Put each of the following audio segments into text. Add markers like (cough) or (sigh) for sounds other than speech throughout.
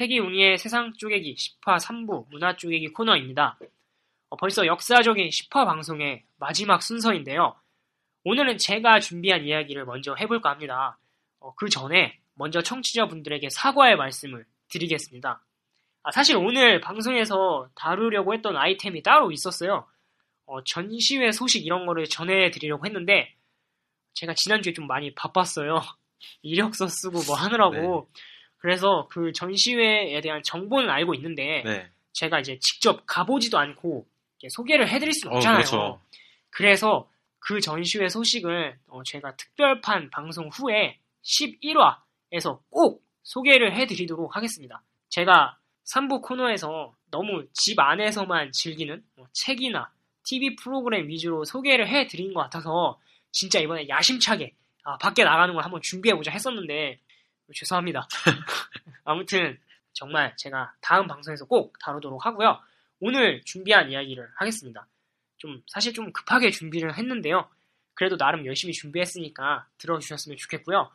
태기웅이의 세상 쪼개기 10화 3부 문화 쪼개기 코너입니다. 어, 벌써 역사적인 10화 방송의 마지막 순서인데요. 오늘은 제가 준비한 이야기를 먼저 해볼까 합니다. 어, 그 전에 먼저 청취자분들에게 사과의 말씀을 드리겠습니다. 아, 사실 오늘 방송에서 다루려고 했던 아이템이 따로 있었어요. 어, 전시회 소식 이런 거를 전해드리려고 했는데 제가 지난주에 좀 많이 바빴어요. (laughs) 이력서 쓰고 뭐 하느라고. 그래서 그 전시회에 대한 정보는 알고 있는데 네. 제가 이제 직접 가보지도 않고 소개를 해드릴 수는 어, 없잖아요. 그렇죠. 그래서 그 전시회 소식을 어, 제가 특별판 방송 후에 11화에서 꼭 소개를 해드리도록 하겠습니다. 제가 3부 코너에서 너무 집 안에서만 즐기는 뭐 책이나 TV 프로그램 위주로 소개를 해드린 것 같아서 진짜 이번에 야심차게 아, 밖에 나가는 걸 한번 준비해보자 했었는데 죄송합니다. (laughs) 아무튼 정말 제가 다음 방송에서 꼭 다루도록 하고요. 오늘 준비한 이야기를 하겠습니다. 좀 사실 좀 급하게 준비를 했는데요. 그래도 나름 열심히 준비했으니까 들어주셨으면 좋겠고요.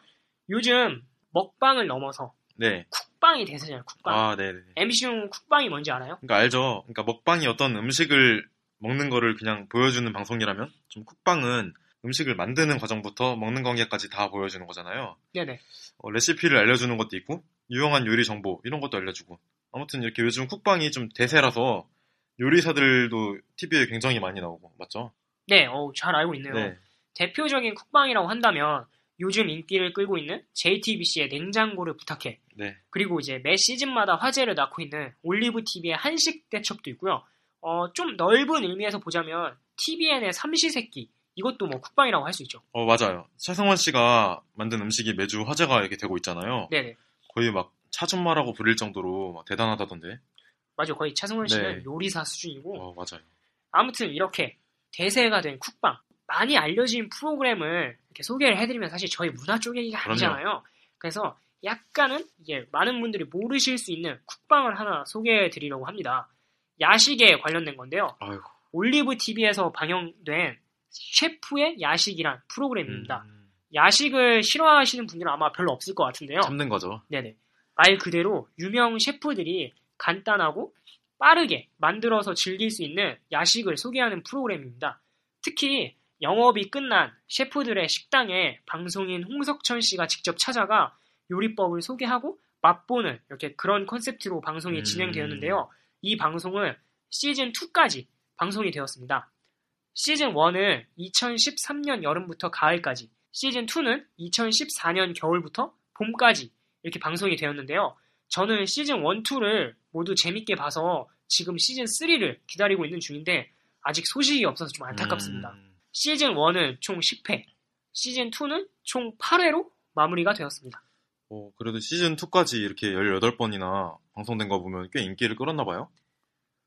요즘 먹방을 넘어서 네. 쿡방이 대세잖아요. 쿡방. 아, 네, 네. MC용 쿡방이 뭔지 알아요? 그러니까 알죠. 그러니까 먹방이 어떤 음식을 먹는 거를 그냥 보여주는 방송이라면 좀 쿡방은 음식을 만드는 과정부터 먹는 관계까지 다 보여주는 거잖아요. 네네. 어, 레시피를 알려주는 것도 있고 유용한 요리 정보 이런 것도 알려주고 아무튼 이렇게 요즘 쿡방이 좀 대세라서 요리사들도 TV에 굉장히 많이 나오고 맞죠? 네, 어우, 잘 알고 있네요. 네. 대표적인 쿡방이라고 한다면 요즘 인기를 끌고 있는 JTBC의 냉장고를 부탁해. 네. 그리고 이제 매 시즌마다 화제를 낳고 있는 올리브 TV의 한식 대첩도 있고요. 어, 좀 넓은 의미에서 보자면 TVN의 삼시세끼 이것도 뭐 쿡방이라고 할 수 있죠. 어, 맞아요. 최성원 씨가 만든 음식이 매주 화제가 이렇게 되고 있잖아요. 네네. 거의 막 차준마라고 부릴 정도로 막 대단하다던데. 맞아요. 거의 차승원 씨는 네. 요리사 수준이고 어, 맞아요. 아무튼 이렇게 대세가 된 쿡방 많이 알려진 프로그램을 이렇게 소개를 해드리면 사실 저희 문화 쪼개기가 그럼요. 아니잖아요. 그래서 약간은 이게 많은 분들이 모르실 수 있는 쿡방을 하나 소개해드리려고 합니다. 야식에 관련된 건데요. 아이고. 올리브 TV에서 방영된 셰프의 야식이란 프로그램입니다. 음, 야식을 싫어하시는 분들은 아마 별로 없을 것 같은데요. 참는 거죠. 네네. 말 그대로 유명 셰프들이 간단하고 빠르게 만들어서 즐길 수 있는 야식을 소개하는 프로그램입니다. 특히 영업이 끝난 셰프들의 식당에 방송인 홍석천 씨가 직접 찾아가 요리법을 소개하고 맛보는 이렇게 그런 컨셉트로 방송이 음. 진행되었는데요. 이 방송은 시즌 2까지 방송이 되었습니다. 시즌 1은 2013년 여름부터 가을까지, 시즌 2는 2014년 겨울부터 봄까지 이렇게 방송이 되었는데요. 저는 시즌 1, 2를 모두 재밌게 봐서 지금 시즌 3를 기다리고 있는 중인데 아직 소식이 없어서 좀 안타깝습니다. 음, 시즌 1은 총 10회, 시즌 2는 총 8회로 마무리가 되었습니다. 어, 그래도 시즌 2까지 이렇게 18번이나 방송된 거 보면 꽤 인기를 끌었나 봐요.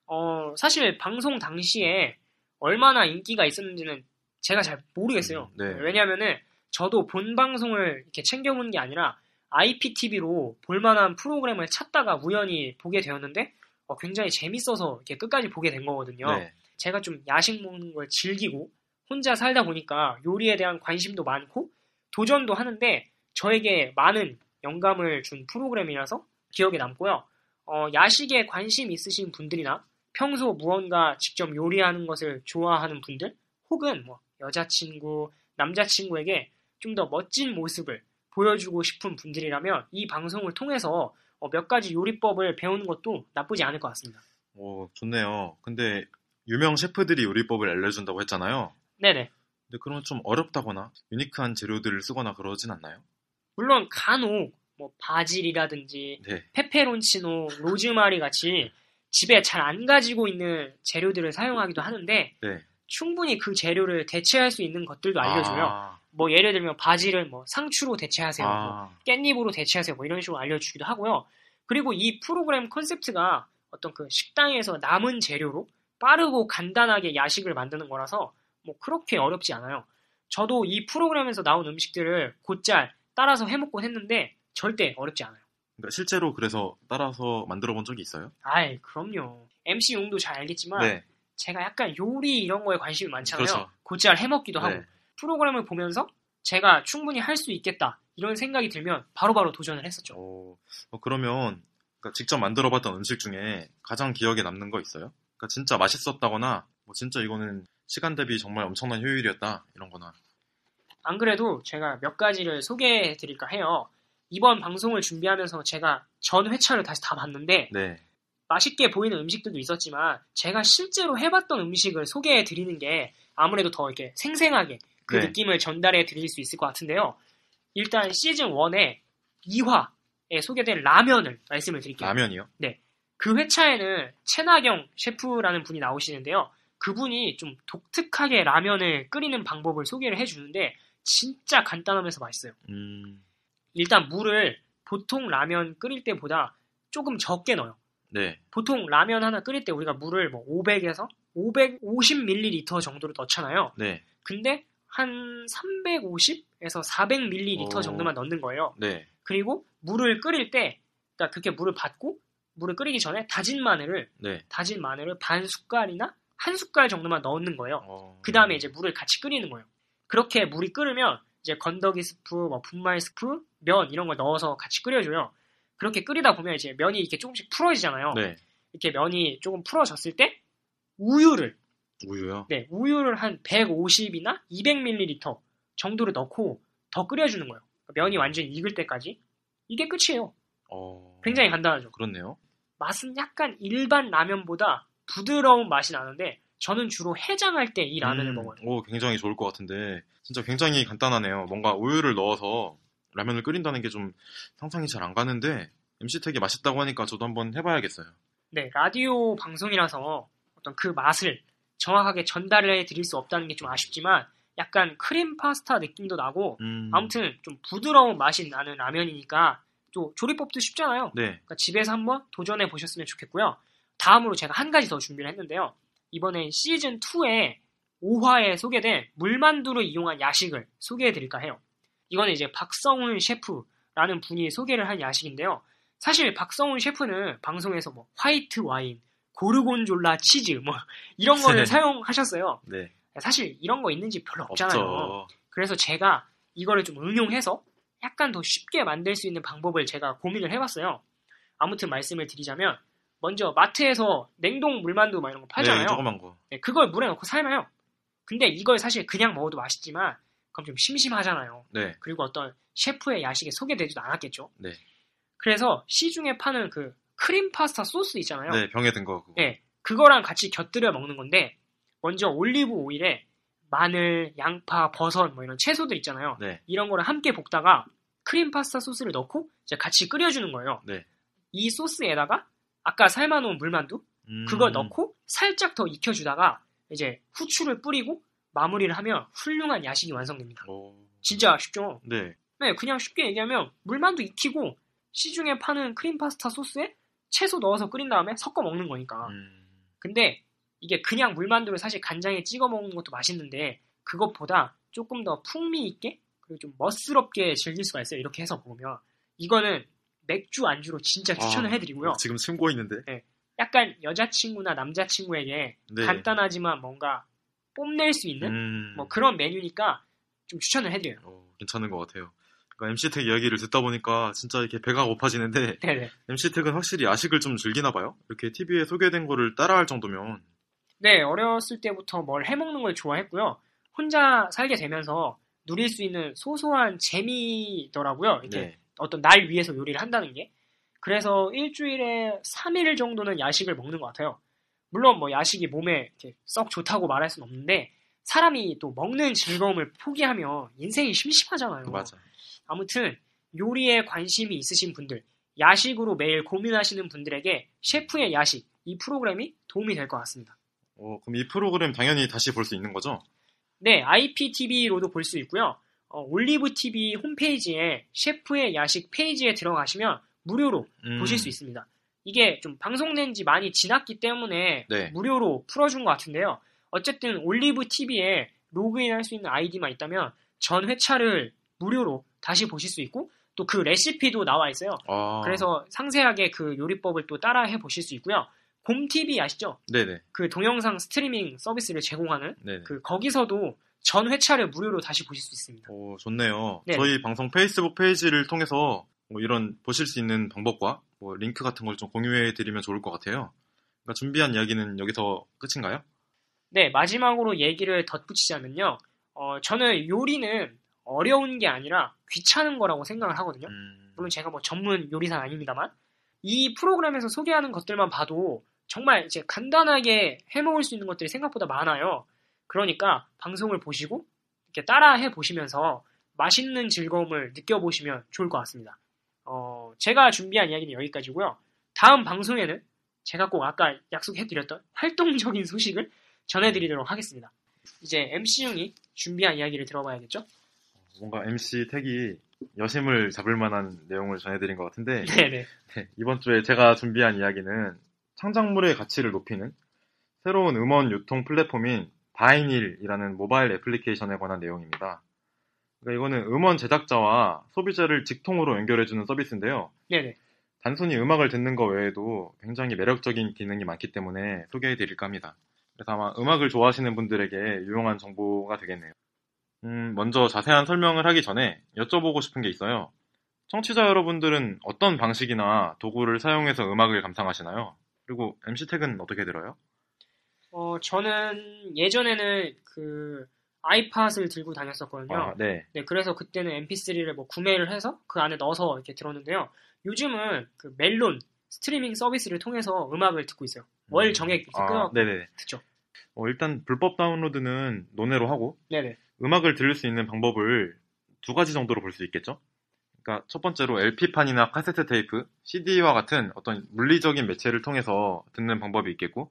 어, 사실 방송 당시에 얼마나 인기가 있었는지는 제가 잘 모르겠어요. 음, 네. 왜냐면은 저도 본 방송을 이렇게 챙겨보는 게 아니라 IPTV로 볼만한 프로그램을 찾다가 우연히 보게 되었는데 어, 굉장히 재밌어서 이렇게 끝까지 보게 된 거거든요. 네. 제가 좀 야식 먹는 걸 즐기고 혼자 살다 보니까 요리에 대한 관심도 많고 도전도 하는데 저에게 많은 영감을 준 프로그램이라서 기억에 남고요. 어, 야식에 관심 있으신 분들이나 평소 무언가 직접 요리하는 것을 좋아하는 분들 혹은 뭐 여자친구, 남자친구에게 좀 더 멋진 모습을 보여주고 싶은 분들이라면 이 방송을 통해서 어, 몇 가지 요리법을 배우는 것도 나쁘지 않을 것 같습니다. 오, 좋네요. 근데 유명 셰프들이 요리법을 알려준다고 했잖아요. 네네. 근데 그런 좀 어렵다거나 unique한 재료들을 쓰거나 그러진 않나요? 물론 간혹 뭐 바질이라든지 네. 페페론치노, 로즈마리 같이 (laughs) 집에 잘 안 가지고 있는 재료들을 사용하기도 하는데 네. 충분히 그 재료를 대체할 수 있는 것들도 알려줘요. 아, 뭐 예를 들면 바질을 뭐 상추로 대체하세요. 뭐 아, 깻잎으로 대체하세요. 뭐 이런 식으로 알려주기도 하고요. 그리고 이 프로그램 컨셉트가 어떤 그 식당에서 남은 재료로 빠르고 간단하게 야식을 만드는 거라서 뭐 그렇게 어렵지 않아요. 저도 이 프로그램에서 나온 음식들을 곧잘 따라서 해먹곤 했는데 절대 어렵지 않아요. 그러니까 실제로 그래서 따라서 만들어 본 적이 있어요? 아이, 그럼요. MC 용도 잘 알겠지만 네. 제가 약간 요리 이런 거에 관심이 많잖아요. 그렇죠. 곧잘 해먹기도 하고 네. 프로그램을 보면서 제가 충분히 할 수 있겠다 이런 생각이 들면 바로 바로 도전을 했었죠. 어, 어, 그러면 그러니까 직접 만들어봤던 음식 중에 가장 기억에 남는 거 있어요? 그러니까 진짜 맛있었다거나 뭐 진짜 이거는 시간 대비 정말 엄청난 효율이었다 이런 거나 안 그래도 제가 몇 가지를 소개해 드릴까 해요. 이번 방송을 준비하면서 제가 전 회차를 다시 다 봤는데 네. 맛있게 보이는 음식들도 있었지만 제가 실제로 해봤던 음식을 소개해 드리는 게 아무래도 더 이렇게 생생하게 그 네. 느낌을 전달해 드릴 수 있을 것 같은데요. 일단 시즌 1의 2화에 소개된 라면을 말씀을 드릴게요. 라면이요? 그 회차에는 채나경 셰프라는 분이 나오시는데요. 그분이 좀 독특하게 라면을 끓이는 방법을 소개를 해주는데 진짜 간단하면서 맛있어요. 음, 일단 물을 보통 라면 끓일 때보다 조금 적게 넣어요. 네. 보통 라면 하나 끓일 때 우리가 물을 뭐 500에서 550ml 정도로 넣잖아요. 네. 근데 한 350에서 400ml 오. 정도만 넣는 거예요. 네. 그리고 물을 끓일 때, 그러니까 그렇게 물을 받고 물을 끓이기 전에 다진 마늘을 네. 다진 마늘을 반 숟갈이나 한 숟갈 정도만 넣는 거예요. 어, 그 다음에 이제 물을 같이 끓이는 거예요. 그렇게 물이 끓으면 이제 건더기 스프, 뭐 분말 스프, 면 이런 걸 넣어서 같이 끓여줘요. 그렇게 끓이다 보면 이제 면이 이렇게 조금씩 풀어지잖아요. 네. 이렇게 면이 조금 풀어졌을 때 우유를 우유요? 네 우유를 한 150이나 200ml 정도를 넣고 더 끓여주는 거예요. 면이 완전히 익을 때까지 이게 끝이에요. 어, 굉장히 간단하죠. 그렇네요. 맛은 약간 일반 라면보다 부드러운 맛이 나는데 저는 주로 해장할 때 이 라면을 음, 먹어요. 오, 굉장히 좋을 것 같은데 진짜 굉장히 간단하네요. 뭔가 우유를 넣어서 라면을 끓인다는 게 좀 상상이 잘 안 가는데 MC택이 맛있다고 하니까 저도 한번 해봐야겠어요. 네, 라디오 방송이라서 어떤 그 맛을 정확하게 전달해 드릴 수 없다는 게 좀 아쉽지만 약간 크림 파스타 느낌도 나고 음, 아무튼 좀 부드러운 맛이 나는 라면이니까 또 조리법도 쉽잖아요. 네. 그러니까 집에서 한번 도전해 보셨으면 좋겠고요. 다음으로 제가 한 가지 더 준비를 했는데요. 이번엔 시즌 2의 5화에 소개된 물만두를 이용한 야식을 소개해 드릴까 해요. 이거는 이제 박성훈 셰프라는 분이 소개를 한 야식인데요. 사실 박성훈 셰프는 방송에서 뭐 화이트 와인, 고르곤졸라 치즈 뭐 (laughs) 이런 거를 네. (laughs) 사용하셨어요. 네. 사실 이런 거 있는지 별로 없잖아요. 없죠. 그래서 제가 이거를 좀 응용해서 약간 더 쉽게 만들 수 있는 방법을 제가 고민을 해봤어요. 아무튼 말씀을 드리자면 먼저 마트에서 냉동 물만두 막 이런 거 팔잖아요. 네, 조그만 거. 네, 그걸 물에 넣고 삶아요. 근데 이걸 사실 그냥 먹어도 맛있지만 그럼 좀 심심하잖아요. 네. 그리고 어떤 셰프의 야식에 소개되지도 않았겠죠. 네. 그래서 시중에 파는 그 크림 파스타 소스 있잖아요. 네, 병에 든 거. 그거. 네, 그거랑 같이 곁들여 먹는 건데 먼저 올리브 오일에 마늘, 양파, 버섯 뭐 이런 채소들 있잖아요. 네. 이런 거를 함께 볶다가 크림 파스타 소스를 넣고 이제 같이 끓여주는 거예요. 네. 이 소스에다가 아까 삶아놓은 물만두 음, 그걸 넣고 살짝 더 익혀주다가 이제 후추를 뿌리고 마무리를 하면 훌륭한 야식이 완성됩니다. 오, 진짜 쉽죠? 네. 네, 그냥 쉽게 얘기하면 물만두 익히고 시중에 파는 크림 파스타 소스에 채소 넣어서 끓인 다음에 섞어 먹는 거니까. 음, 근데 이게 그냥 물만두를 사실 간장에 찍어 먹는 것도 맛있는데 그것보다 조금 더 풍미 있게 그리고 좀 멋스럽게 즐길 수가 있어요. 이렇게 해서 먹으면 이거는 맥주 안주로 진짜 추천을 아, 해드리고요. 지금 침 고이는데. 약간 여자친구나 남자친구에게 네. 간단하지만 뭔가 뽐낼 수 있는 음, 뭐 그런 메뉴니까 좀 추천을 해드려요. 어, 괜찮은 것 같아요. 그러니까 MC택 이야기를 듣다 보니까 진짜 이렇게 배가 고파지는데 (laughs) 네네. MC택은 확실히 야식을 좀 즐기나 봐요. 이렇게 TV에 소개된 거를 따라할 정도면 네, 어렸을 때부터 뭘 해먹는 걸 좋아했고요. 혼자 살게 되면서 누릴 수 있는 소소한 재미더라고요. 이렇게 네. 어떤 날 위해서 요리를 한다는 게. 그래서 일주일에 3일 정도는 야식을 먹는 것 같아요. 물론 뭐 야식이 몸에 썩 좋다고 말할 수는 없는데 사람이 또 먹는 즐거움을 포기하면 인생이 심심하잖아요. 맞아. 아무튼 요리에 관심이 있으신 분들, 야식으로 매일 고민하시는 분들에게 셰프의 야식 이 프로그램이 도움이 될 것 같습니다. 어, 그럼 이 프로그램 당연히 다시 볼 수 있는 거죠? 네, IPTV로도 볼 수 있고요. 어, 올리브 TV 홈페이지에 셰프의 야식 페이지에 들어가시면 무료로 음, 보실 수 있습니다. 이게 좀 방송된 지 많이 지났기 때문에 네. 무료로 풀어준 것 같은데요. 어쨌든 올리브 TV에 로그인할 수 있는 아이디만 있다면 전 회차를 무료로 다시 보실 수 있고 또 그 레시피도 나와 있어요. 아, 그래서 상세하게 그 요리법을 또 따라 해 보실 수 있고요. 곰TV 아시죠? 네네. 그 동영상 스트리밍 서비스를 제공하는 네네. 그 거기서도 전 회차를 무료로 다시 보실 수 있습니다. 오, 좋네요. 네. 저희 방송 페이스북 페이지를 통해서 뭐 이런 보실 수 있는 방법과 뭐 링크 같은 걸 좀 공유해 드리면 좋을 것 같아요. 그러니까 준비한 이야기는 여기서 끝인가요? 네, 마지막으로 얘기를 덧붙이자면요. 어, 저는 요리는 어려운 게 아니라 귀찮은 거라고 생각을 하거든요. 음, 물론 제가 뭐 전문 요리사는 아닙니다만 이 프로그램에서 소개하는 것들만 봐도 정말 이제 간단하게 해 먹을 수 있는 것들이 생각보다 많아요. 그러니까 방송을 보시고 이렇게 따라 해 보시면서 맛있는 즐거움을 느껴보시면 좋을 것 같습니다. 어, 제가 준비한 이야기는 여기까지고요. 다음 방송에는 제가 꼭 아까 약속해드렸던 활동적인 소식을 전해드리도록 하겠습니다. 이제 MC 형이 준비한 이야기를 들어봐야겠죠? 뭔가 MC 택이 여심을 잡을 만한 내용을 전해드린 것 같은데 네네. (laughs) 네, 이번 주에 제가 준비한 이야기는 창작물의 가치를 높이는 새로운 음원 유통 플랫폼인 바이닐이라는 모바일 애플리케이션에 관한 내용입니다. 그러니까 이거는 음원 제작자와 소비자를 직통으로 연결해주는 서비스인데요. 네네. 단순히 음악을 듣는 것 외에도 굉장히 매력적인 기능이 많기 때문에 소개해드릴까 합니다. 그래서 아마 음악을 좋아하시는 분들에게 유용한 정보가 되겠네요. 음, 먼저 자세한 설명을 하기 전에 여쭤보고 싶은 게 있어요. 청취자 여러분들은 어떤 방식이나 도구를 사용해서 음악을 감상하시나요? 그리고 MC택은 어떻게 들어요? 어, 저는 예전에는 그 아이팟을 들고 다녔었거든요. 아, 네. 네, 그래서 그때는 MP3를 뭐 구매를 해서 그 안에 넣어서 이렇게 들었는데요. 요즘은 그 멜론 스트리밍 서비스를 통해서 음악을 듣고 있어요. 월 정액 이렇게 아, 네네. 듣죠. 어, 일단 불법 다운로드는 논외로 하고 네네. 음악을 들을 수 있는 방법을 두 가지 정도로 볼 수 있겠죠? 그러니까 첫 번째로 LP판이나 카세트 테이프, CD와 같은 어떤 물리적인 매체를 통해서 듣는 방법이 있겠고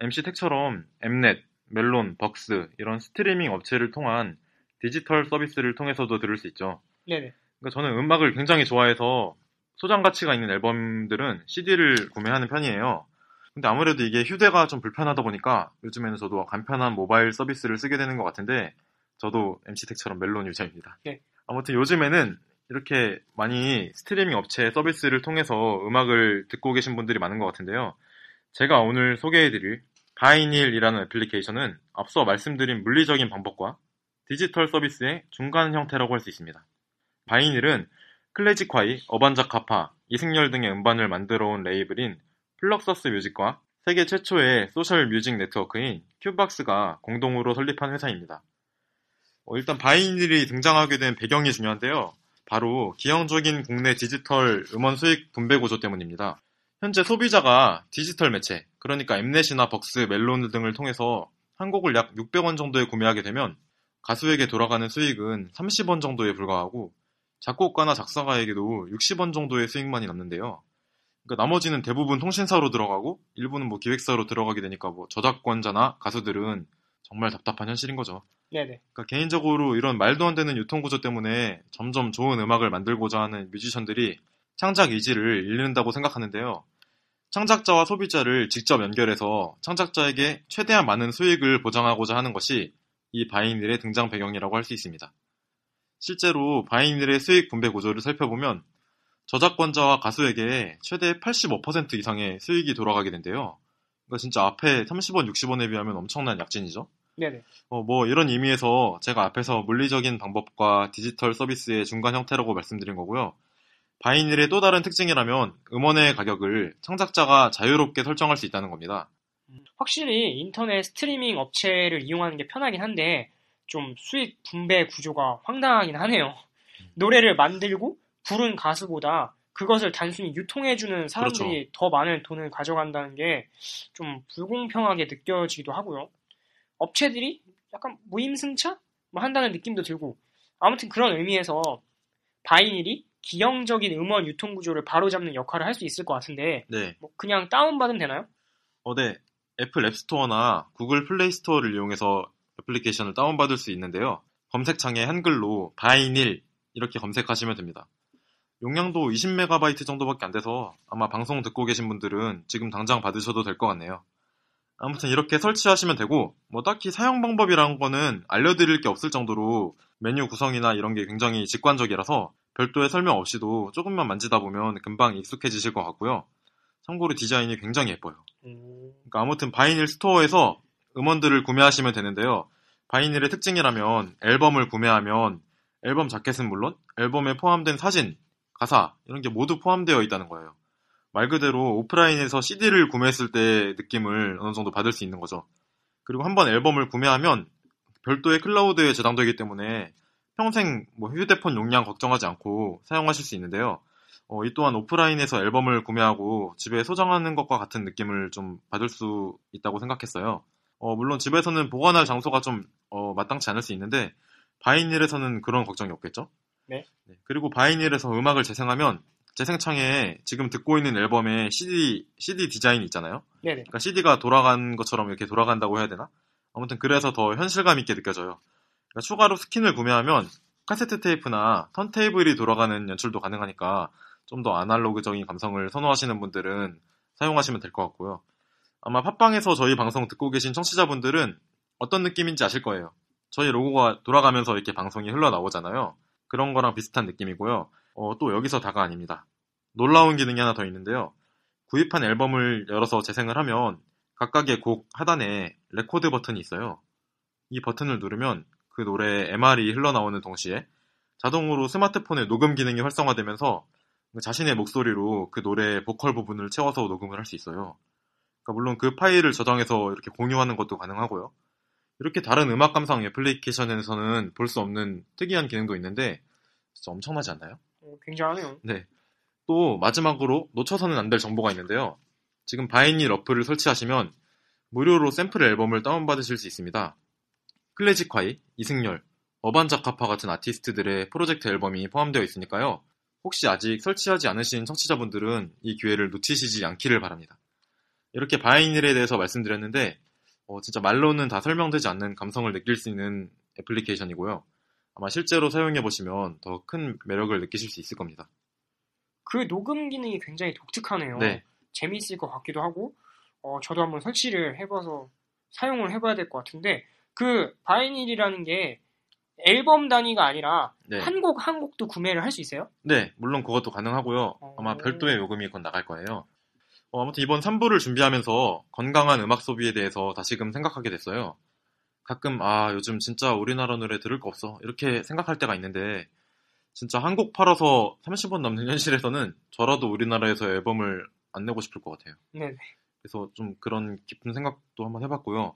MC택처럼 엠넷, 멜론, 벅스 이런 스트리밍 업체를 통한 디지털 서비스를 통해서도 들을 수 있죠. 네네. 그러니까 저는 음악을 굉장히 좋아해서 소장 가치가 있는 앨범들은 CD를 구매하는 편이에요. 근데 아무래도 이게 휴대가 좀 불편하다 보니까 요즘에는 저도 간편한 모바일 서비스를 쓰게 되는 것 같은데 저도 MC택처럼 멜론 유저입니다. 네. 아무튼 요즘에는 이렇게 많이 스트리밍 업체 서비스를 통해서 음악을 듣고 계신 분들이 많은 것 같은데요. 제가 오늘 소개해드릴 바이닐이라는 애플리케이션은 앞서 말씀드린 물리적인 방법과 디지털 서비스의 중간 형태라고 할 수 있습니다. 바이닐은 클래지콰이, 어반자카파, 이승열 등의 음반을 만들어 온 레이블인 플럭서스 뮤직과 세계 최초의 social music network인 큐박스가 공동으로 설립한 회사입니다. 어, 일단 바이닐이 등장하게 된 배경이 중요한데요. 바로 기형적인 국내 디지털 음원 수익 분배 구조 때문입니다. 현재 소비자가 디지털 매체, 그러니까 엠넷이나 벅스, 멜론 등을 통해서 한 곡을 약 600원 정도에 구매하게 되면 가수에게 돌아가는 수익은 30원 정도에 불과하고 작곡가나 작사가에게도 60원 정도의 수익만이 남는데요. 그러니까 나머지는 대부분 통신사로 들어가고 일부는 뭐 기획사로 들어가게 되니까 뭐 저작권자나 가수들은 정말 답답한 현실인 거죠. 네네. 그러니까 개인적으로 이런 말도 안 되는 유통구조 때문에 점점 좋은 음악을 만들고자 하는 뮤지션들이 창작 의지를 잃는다고 생각하는데요. 창작자와 소비자를 직접 연결해서 창작자에게 최대한 많은 수익을 보장하고자 하는 것이 이 바이닐의 등장 배경이라고 할 수 있습니다. 실제로 바이닐의 수익 분배 구조를 살펴보면 저작권자와 가수에게 최대 85% 이상의 수익이 돌아가게 된대요. 그러니까 진짜 앞에 30원, 60원에 비하면 엄청난 약진이죠. 네네. 어, 뭐 이런 의미에서 제가 앞에서 물리적인 방법과 디지털 서비스의 중간 형태라고 말씀드린 거고요. 바이닐의 또 다른 특징이라면 음원의 가격을 창작자가 자유롭게 설정할 수 있다는 겁니다. 확실히 인터넷 스트리밍 업체를 이용하는 게 편하긴 한데 좀 수익 분배 구조가 황당하긴 하네요. 노래를 만들고 부른 가수보다 그것을 단순히 유통해주는 사람들이 더 많은 돈을 가져간다는 게 좀 불공평하게 느껴지기도 하고요. 업체들이 약간 무임승차? 뭐 한다는 느낌도 들고 아무튼 그런 의미에서 바이닐이 기형적인 음원 유통 구조를 바로잡는 역할을 할 수 있을 것 같은데 네. 뭐 그냥 다운받으면 되나요? 어, 네. 애플 앱스토어나 구글 플레이 스토어를 이용해서 애플리케이션을 다운받을 수 있는데요. 검색창에 한글로 바이닐 이렇게 검색하시면 됩니다. 용량도 20MB 정도밖에 안 돼서 아마 방송 듣고 계신 분들은 지금 당장 받으셔도 될 것 같네요. 아무튼 이렇게 설치하시면 되고 뭐 딱히 사용 방법이라는 거는 알려드릴 게 없을 정도로 메뉴 구성이나 이런 게 굉장히 직관적이라서 별도의 설명 없이도 조금만 만지다 보면 금방 익숙해지실 것 같고요. 참고로 디자인이 굉장히 예뻐요. 음, 그러니까 아무튼 바이닐 스토어에서 음원들을 구매하시면 되는데요. 바이닐의 특징이라면 앨범을 구매하면 앨범 자켓은 물론 앨범에 포함된 사진, 가사 이런 게 모두 포함되어 있다는 거예요. 말 그대로 오프라인에서 CD를 구매했을 때 느낌을 어느 정도 받을 수 있는 거죠. 그리고 한번 앨범을 구매하면 별도의 클라우드에 저장되기 때문에 평생 뭐 휴대폰 용량 걱정하지 않고 사용하실 수 있는데요. 어, 이 또한 오프라인에서 앨범을 구매하고 집에 소장하는 것과 같은 느낌을 좀 받을 수 있다고 생각했어요. 어, 물론 집에서는 보관할 장소가 좀 어, 마땅치 않을 수 있는데 바이닐에서는 그런 걱정이 없겠죠? 네. 그리고 바이닐에서 음악을 재생하면 재생창에 지금 듣고 있는 앨범에 CD, CD 디자인이 있잖아요. 네네. 그러니까 CD가 돌아간 것처럼 이렇게 돌아간다고 해야 되나? 아무튼 그래서 더 현실감 있게 느껴져요. 그러니까 추가로 스킨을 구매하면 카세트 테이프나 턴테이블이 돌아가는 연출도 가능하니까 좀 더 아날로그적인 감성을 선호하시는 분들은 사용하시면 될 것 같고요. 아마 팟빵에서 저희 방송 듣고 계신 청취자분들은 어떤 느낌인지 아실 거예요. 저희 로고가 돌아가면서 이렇게 방송이 흘러나오잖아요. 그런 거랑 비슷한 느낌이고요. 어, 또 여기서 다가 아닙니다. 놀라운 기능이 하나 더 있는데요. 구입한 앨범을 열어서 재생을 하면 각각의 곡 하단에 레코드 버튼이 있어요. 이 버튼을 누르면 그 노래의 MR이 흘러나오는 동시에 자동으로 스마트폰의 녹음 기능이 활성화되면서 자신의 목소리로 그 노래의 보컬 부분을 채워서 녹음을 할 수 있어요. 그러니까 물론 그 파일을 저장해서 이렇게 공유하는 것도 가능하고요. 이렇게 다른 음악 감상 애플리케이션에서는 볼 수 없는 특이한 기능도 있는데 진짜 엄청나지 않나요? 어, 굉장하네요. 네. 또 마지막으로 놓쳐서는 안 될 정보가 있는데요. 지금 바이닐 어플을 설치하시면 무료로 샘플 앨범을 다운받으실 수 있습니다. 클래지콰이, 이승열, 어반자카파 같은 아티스트들의 프로젝트 앨범이 포함되어 있으니까요. 혹시 아직 설치하지 않으신 청취자분들은 이 기회를 놓치시지 않기를 바랍니다. 이렇게 바이닐에 대해서 말씀드렸는데 어, 진짜 말로는 다 설명되지 않는 감성을 느낄 수 있는 애플리케이션이고요. 아마 실제로 사용해 보시면 더 큰 매력을 느끼실 수 있을 겁니다. 그 녹음 기능이 굉장히 독특하네요. 네. 재미있을 것 같기도 하고, 어, 저도 한번 설치를 해봐서 사용을 해봐야 될 것 같은데, 그 바이닐이라는 게 앨범 단위가 아니라 네. 한곡 한 곡도 구매를 할 수 있어요? 네, 물론 그것도 가능하고요. 아마 어. 별도의 요금이 곧 나갈 거예요. 어, 아무튼 이번 3부를 준비하면서 건강한 음악 소비에 대해서 다시금 생각하게 됐어요. 가끔, 아, 요즘 진짜 우리나라 노래 들을 거 없어. 이렇게 생각할 때가 있는데, 진짜 한 곡 팔아서 30원 남는 현실에서는 저라도 우리나라에서 앨범을 안 내고 싶을 것 같아요. 네. 그래서 좀 그런 깊은 생각도 한번 해봤고요.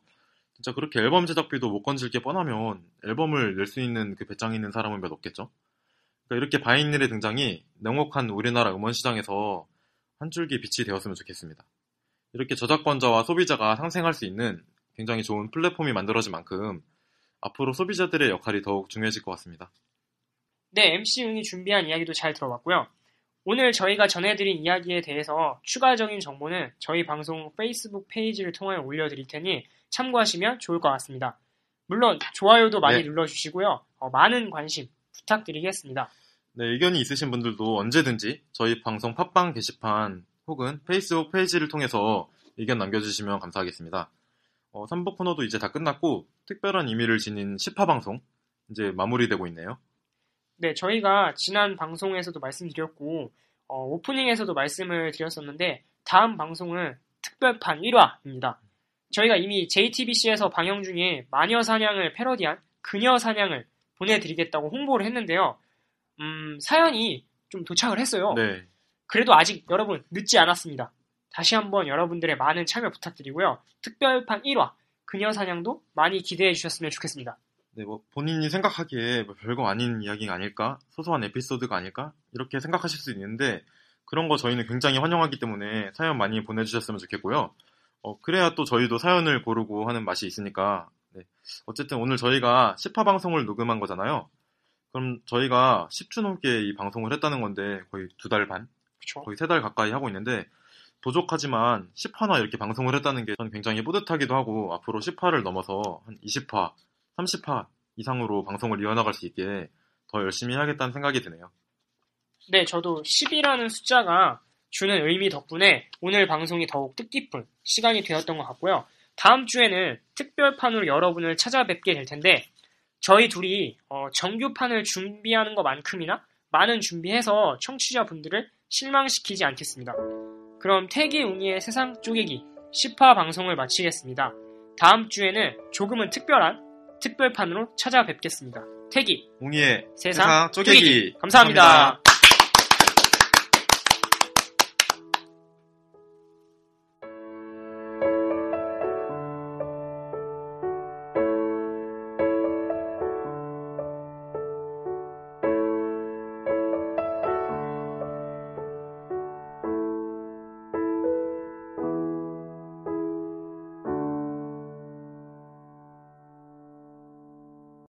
진짜 그렇게 앨범 제작비도 못 건질 게 뻔하면 앨범을 낼 수 있는 그 배짱 있는 사람은 몇 없겠죠? 그러니까 이렇게 바이닐의 등장이 냉혹한 우리나라 음원 시장에서 한 줄기 빛이 되었으면 좋겠습니다. 이렇게 저작권자와 소비자가 상생할 수 있는 굉장히 좋은 플랫폼이 만들어진 만큼 앞으로 소비자들의 역할이 더욱 중요해질 것 같습니다. 네, MC 은이 준비한 이야기도 잘 들어봤고요. 오늘 저희가 전해드린 이야기에 대해서 추가적인 정보는 저희 방송 페이스북 페이지를 통해 올려드릴 테니 참고하시면 좋을 것 같습니다. 물론 좋아요도 많이 네. 눌러주시고요. 어, 많은 관심 부탁드리겠습니다. 네, 의견이 있으신 분들도 언제든지 저희 방송 팟빵 게시판 혹은 페이스북 페이지를 통해서 의견 남겨주시면 감사하겠습니다. 어, 3부 코너도 이제 다 끝났고 특별한 의미를 지닌 10화 방송 이제 마무리되고 있네요. 네, 저희가 지난 방송에서도 말씀드렸고 어, 오프닝에서도 말씀을 드렸었는데 다음 방송은 특별판 1화입니다. 저희가 이미 JTBC에서 방영 중에 마녀 사냥을 패러디한 그녀 사냥을 보내드리겠다고 홍보를 했는데요. 음, 사연이 좀 도착을 했어요. 네, 그래도 아직 여러분 늦지 않았습니다. 다시 한번 여러분들의 많은 참여 부탁드리고요. 특별판 1화 그녀 사냥도 많이 기대해 주셨으면 좋겠습니다. 네, 뭐 본인이 생각하기에 뭐 별거 아닌 이야기가 아닐까, 소소한 에피소드가 아닐까 이렇게 생각하실 수 있는데 그런 거 저희는 굉장히 환영하기 때문에 사연 많이 보내주셨으면 좋겠고요. 어, 그래야 또 저희도 사연을 고르고 하는 맛이 있으니까 네. 어쨌든 오늘 저희가 10화 방송을 녹음한 거잖아요. 그럼 저희가 10주 넘게 이 방송을 했다는 건데 거의 두 달 반, 그렇죠? 거의 세 달 가까이 하고 있는데 부족하지만 10화나 이렇게 방송을 했다는 게 저는 굉장히 뿌듯하기도 하고 앞으로 10화를 넘어서 한 20화, 30화 이상으로 방송을 이어나갈 수 있게 더 열심히 해야겠다는 생각이 드네요. 네, 저도 10이라는 숫자가 주는 의미 덕분에 오늘 방송이 더욱 뜻깊은 시간이 되었던 것 같고요. 다음 주에는 특별판으로 여러분을 찾아뵙게 될 텐데 저희 둘이 어, 정규판을 준비하는 것만큼이나 많은 준비해서 청취자분들을 실망시키지 않겠습니다. 그럼 태기 웅이의 세상 쪼개기 10화 방송을 마치겠습니다. 다음 주에는 조금은 특별한 특별판으로 찾아뵙겠습니다. 태기 웅이의 세상, 세상 쪼개기. 감사합니다.